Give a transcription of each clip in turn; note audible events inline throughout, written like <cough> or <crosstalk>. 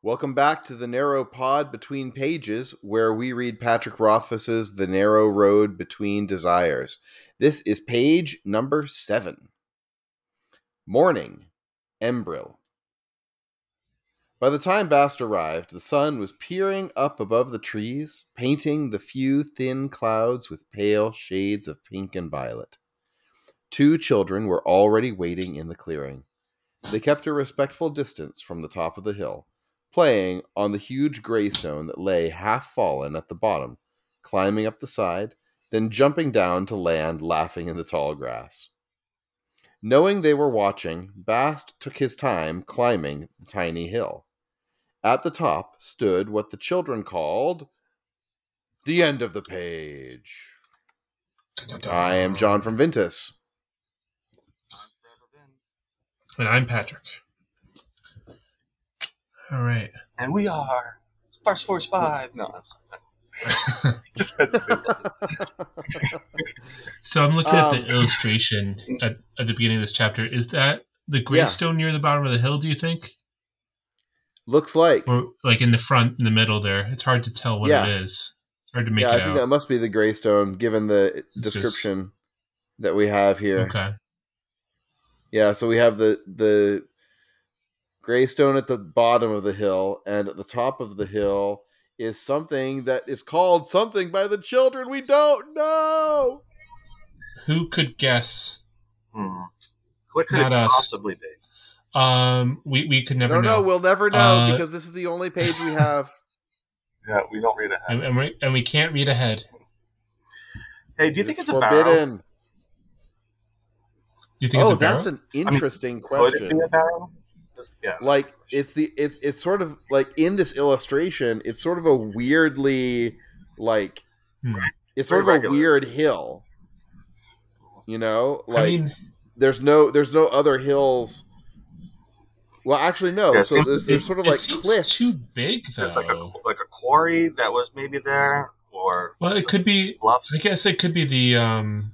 Welcome back to the Narrow Pod Between Pages, where we read Patrick Rothfuss's The Narrow Road Between Desires. This is page number seven. Morning, Embril. By the time Bast arrived, the sun was peering up above the trees, painting the few thin clouds with pale shades of pink and violet. Two children were already waiting in the clearing. They kept a respectful distance from the top of the hill, playing on the huge greystone that lay half fallen at the bottom, climbing up the side, then jumping down to land laughing in the tall grass. Knowing they were watching, Bast took his time climbing the tiny hill. At the top stood what the children called the end of the page. I am John from Vintus. And I'm Patrick. All right. And we are Sparse Force 5. No, I'm sorry. Just had to say something. So I'm looking at Um, the illustration at, at the beginning of this chapter. Is that the gravestone near the bottom of the hill, do you think? Looks like. Or like in the front, in the middle there? It's hard to tell what Yeah. it is. It's hard to make Yeah, I it think that must be the gravestone, given the just- description that we have here. Okay. Yeah, so we have the the Greystone at the bottom of the hill, and at the top of the hill is something that is called something by the children we don't know. Who could guess? Hmm. What could Not it us. possibly be? Um, we, we could never no, know. no, we'll never know Uh, because this is the only page we have. <laughs> Yeah, we don't read ahead. and, and, we, and we can't read ahead. Hey, do you think it's, a barrel? Do you think Oh, it's a barrel? that's an interesting Could it question. be a barrel? Just- yeah. like it's the it's it's sort of like in this illustration it's sort of a weirdly like Hmm. it's sort of Very a weird hill you know like I mean, there's no there's no other hills well actually no Yeah, so seems- there's, there's it- sort of it like seems cliffs too big, though. It's like a like a quarry that was maybe there, or well, it could be. bluffs. I guess it could be the um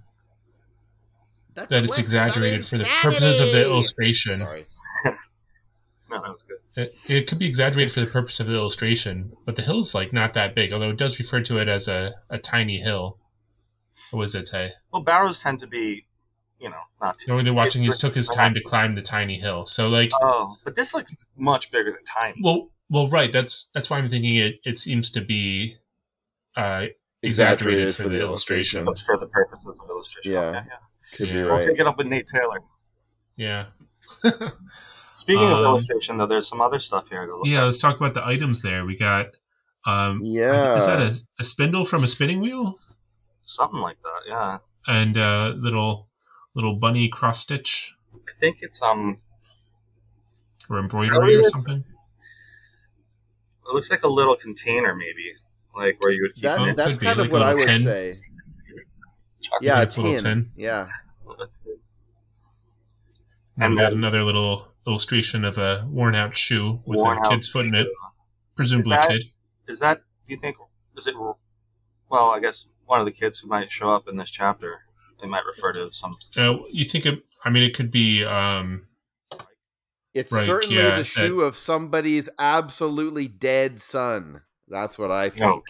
The that it's exaggerated for the purposes of the illustration. sorry <laughs> no, that was good. It, it could be exaggerated for the purpose of the illustration, but the hill's like not that big, although it does refer to it as a, a tiny hill. What does it say? Well, barrows tend to be, you know, not too. No, they're watching. He took his time to climb the tiny hill. So like, Oh, but this looks much bigger than tiny. well, well, right. That's that's why I'm thinking it. It seems to be uh, exaggerated for the illustration That's for the purposes of illustration. Yeah. Okay, yeah. Could be Yeah. We'll right take it up with Nate Taylor. yeah, <laughs> Speaking of Um, illustration, though, there's some other stuff here to look yeah. at. Let's talk about the items there. We got. Um, yeah Is that a, a spindle from a spinning wheel Something like that, yeah. and a little little bunny cross stitch I think it's um. or embroidery or something? It looks like a little container, maybe, like where you would keep that, Oh, that's could be, kind of what I would tin. say chocolate yeah a Nice little tin. tin. yeah And And we got another little illustration of a worn out shoe with a kid's foot in it, presumably Is that- kid. Is that? Do you think? Is it? Well, I guess one of the kids who might show up in this chapter. They might refer to some. Uh, you think it? I mean, it could be. Um, it's Right, certainly yeah, the that- shoe of somebody's absolutely dead son that's what i No. think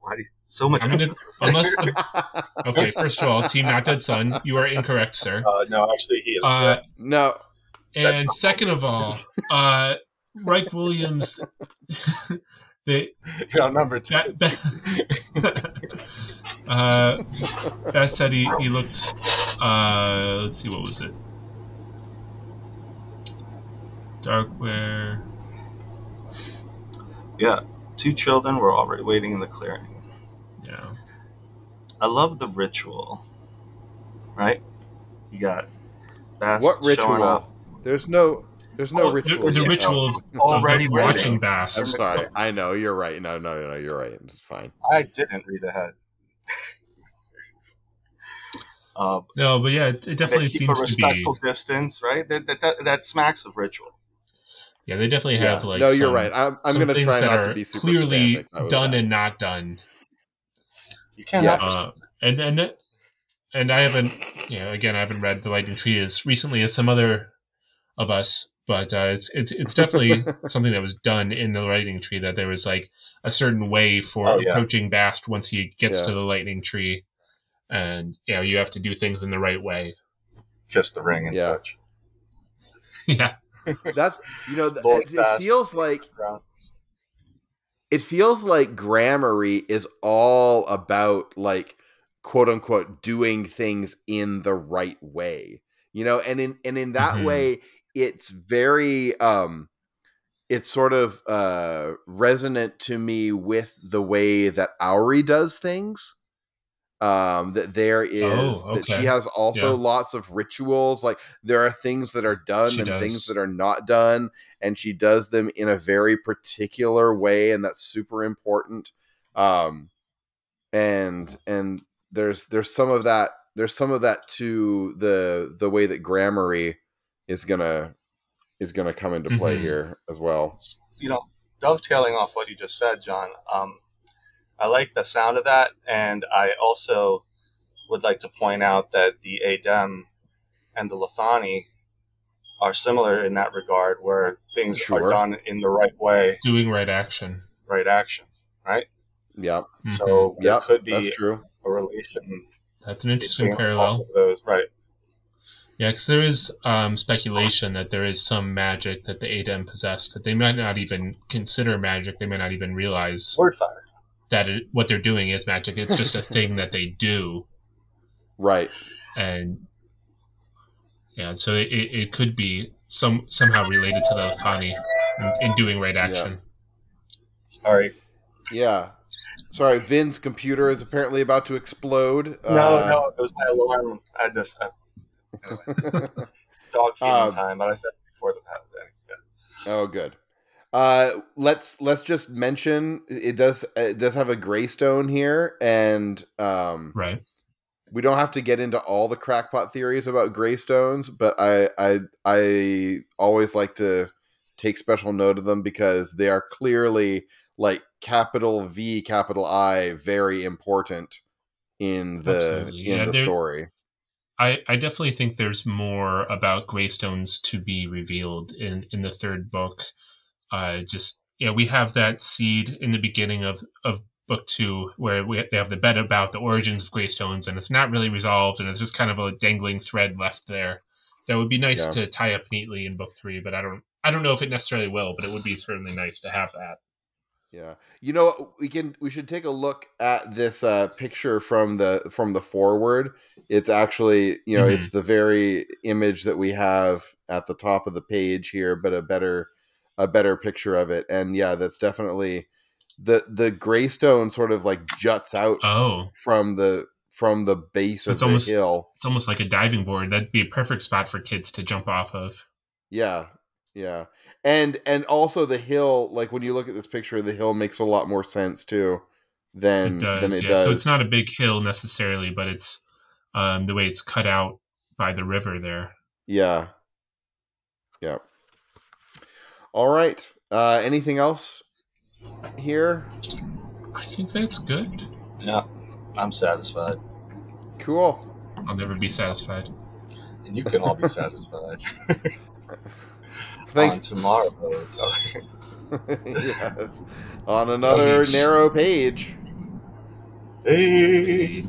Why do you, so much? I mean, it- emphasis. unless the, okay, first of all, Team Not Dead Son, you are incorrect, sir. Uh, no, actually, he is. Uh, no and second of all, uh, Reich Williams, <laughs> they <laughs> yeah, number two. that, that <laughs> uh, that said he, he looked. Uh, let's see, what was it? Darkwear. yeah, two children were already waiting in the clearing. Yeah. I love the ritual. Right? You got Bast what showing up. ritual there's no there's no Oh, ritual the yet. ritual of, Already of watching Bast. I'm sorry. I know you're right. No, no, no, you're right. It's fine. I didn't read ahead. <laughs> uh, No, but yeah, it, it definitely they keep a seems to be. respectful distance, right? That, that, that, that smacks of ritual. Yeah, they definitely Yeah. have like. no, you're right. I'm, I'm going to try not to be super clearly pedantic. That done and not done. You can't Yes. Uh, and and that, and I haven't, you know, again, I haven't read the Lightning Tree as recently as some other of us, but uh, it's it's it's definitely <laughs> something that was done in the Lightning Tree. That there was like a certain way for Oh, yeah. approaching Bast once he gets Yeah. to the Lightning Tree, and you know, you have to do things in the right way. Kiss the ring and Yeah. such. <laughs> yeah, That's you know, it, it feels like it feels like Grammarie is all about like quote unquote doing things in the right way. You know, and in and in that Mhm. way it's very um it's sort of uh resonant to me with the way that Auri does things. Um that there is Oh, that she has also Yeah. lots of rituals like there are things that are done She and does. things that are not done and she does them in a very particular way and that's super important um and and there's there's some of that there's some of that to the the way that Grammarie is gonna is gonna come into play Mhm. here as well You know, dovetailing off what you just said, John. Um, I like the sound of that, and I also would like to point out that the Adem and the Lethani are similar in that regard, where things Sure. are done in the right way, doing right action. right action. Right. Yeah Mhm. So yeah there could that's be true a relation that's an interesting parallel. those, right? Yeah, because there is um, speculation that there is some magic that the Adem possess that they might not even consider magic. They might not even realize Word fire. That it, what they're doing is magic. It's just a thing that they do, right and yeah, so it, it, it could be some somehow related to the Lethani in, in doing right action. All right. yeah sorry vin's computer is apparently about to explode No, Uh, no, it was my alarm. I had to. Uh, anyway. <laughs> Dog feeding Um, time, but I said before the pat. Yeah. Oh, good. Uh, let's let's just mention it does it does have a greystone here, and um, Right. we don't have to get into all the crackpot theories about greystones, but I I I always like to take special note of them because they are clearly like capital V, capital I, very important in the Absolutely. in Yeah, the story. I, I definitely think there's more about Greystones to be revealed in, in the third book. Uh, just yeah, we have that seed in the beginning of, of book two where we they have the bet about the origins of Greystones, and it's not really resolved, and it's just kind of a dangling thread left there. That would be nice Yeah. to tie up neatly in book three, but I don't I don't know if it necessarily will, but it would be certainly nice to have that. Yeah. You know, we can we should take a look at this uh picture from the from the forward. It's actually, you know, Mhm. it's the very image that we have at the top of the page here, but a better a better picture of it. And yeah, that's definitely the the greystone sort of like juts out Oh, from the from the base So of it's the almost- hill. it's almost like a diving board. That'd be a perfect spot for kids to jump off of. Yeah. Yeah. And and also the hill, like when you look at this picture, the hill makes a lot more sense too than It does, than it yeah. does. So it's not a big hill necessarily, but it's um, the way it's cut out by the river there. Yeah. Yeah. All right. Uh, anything else here? I think that's good. Yeah, I'm satisfied, Cool. I'll never be satisfied. and you can all be satisfied. <laughs> Thanks. On tomorrow. <laughs> yes. On another Page. narrow page. Hey.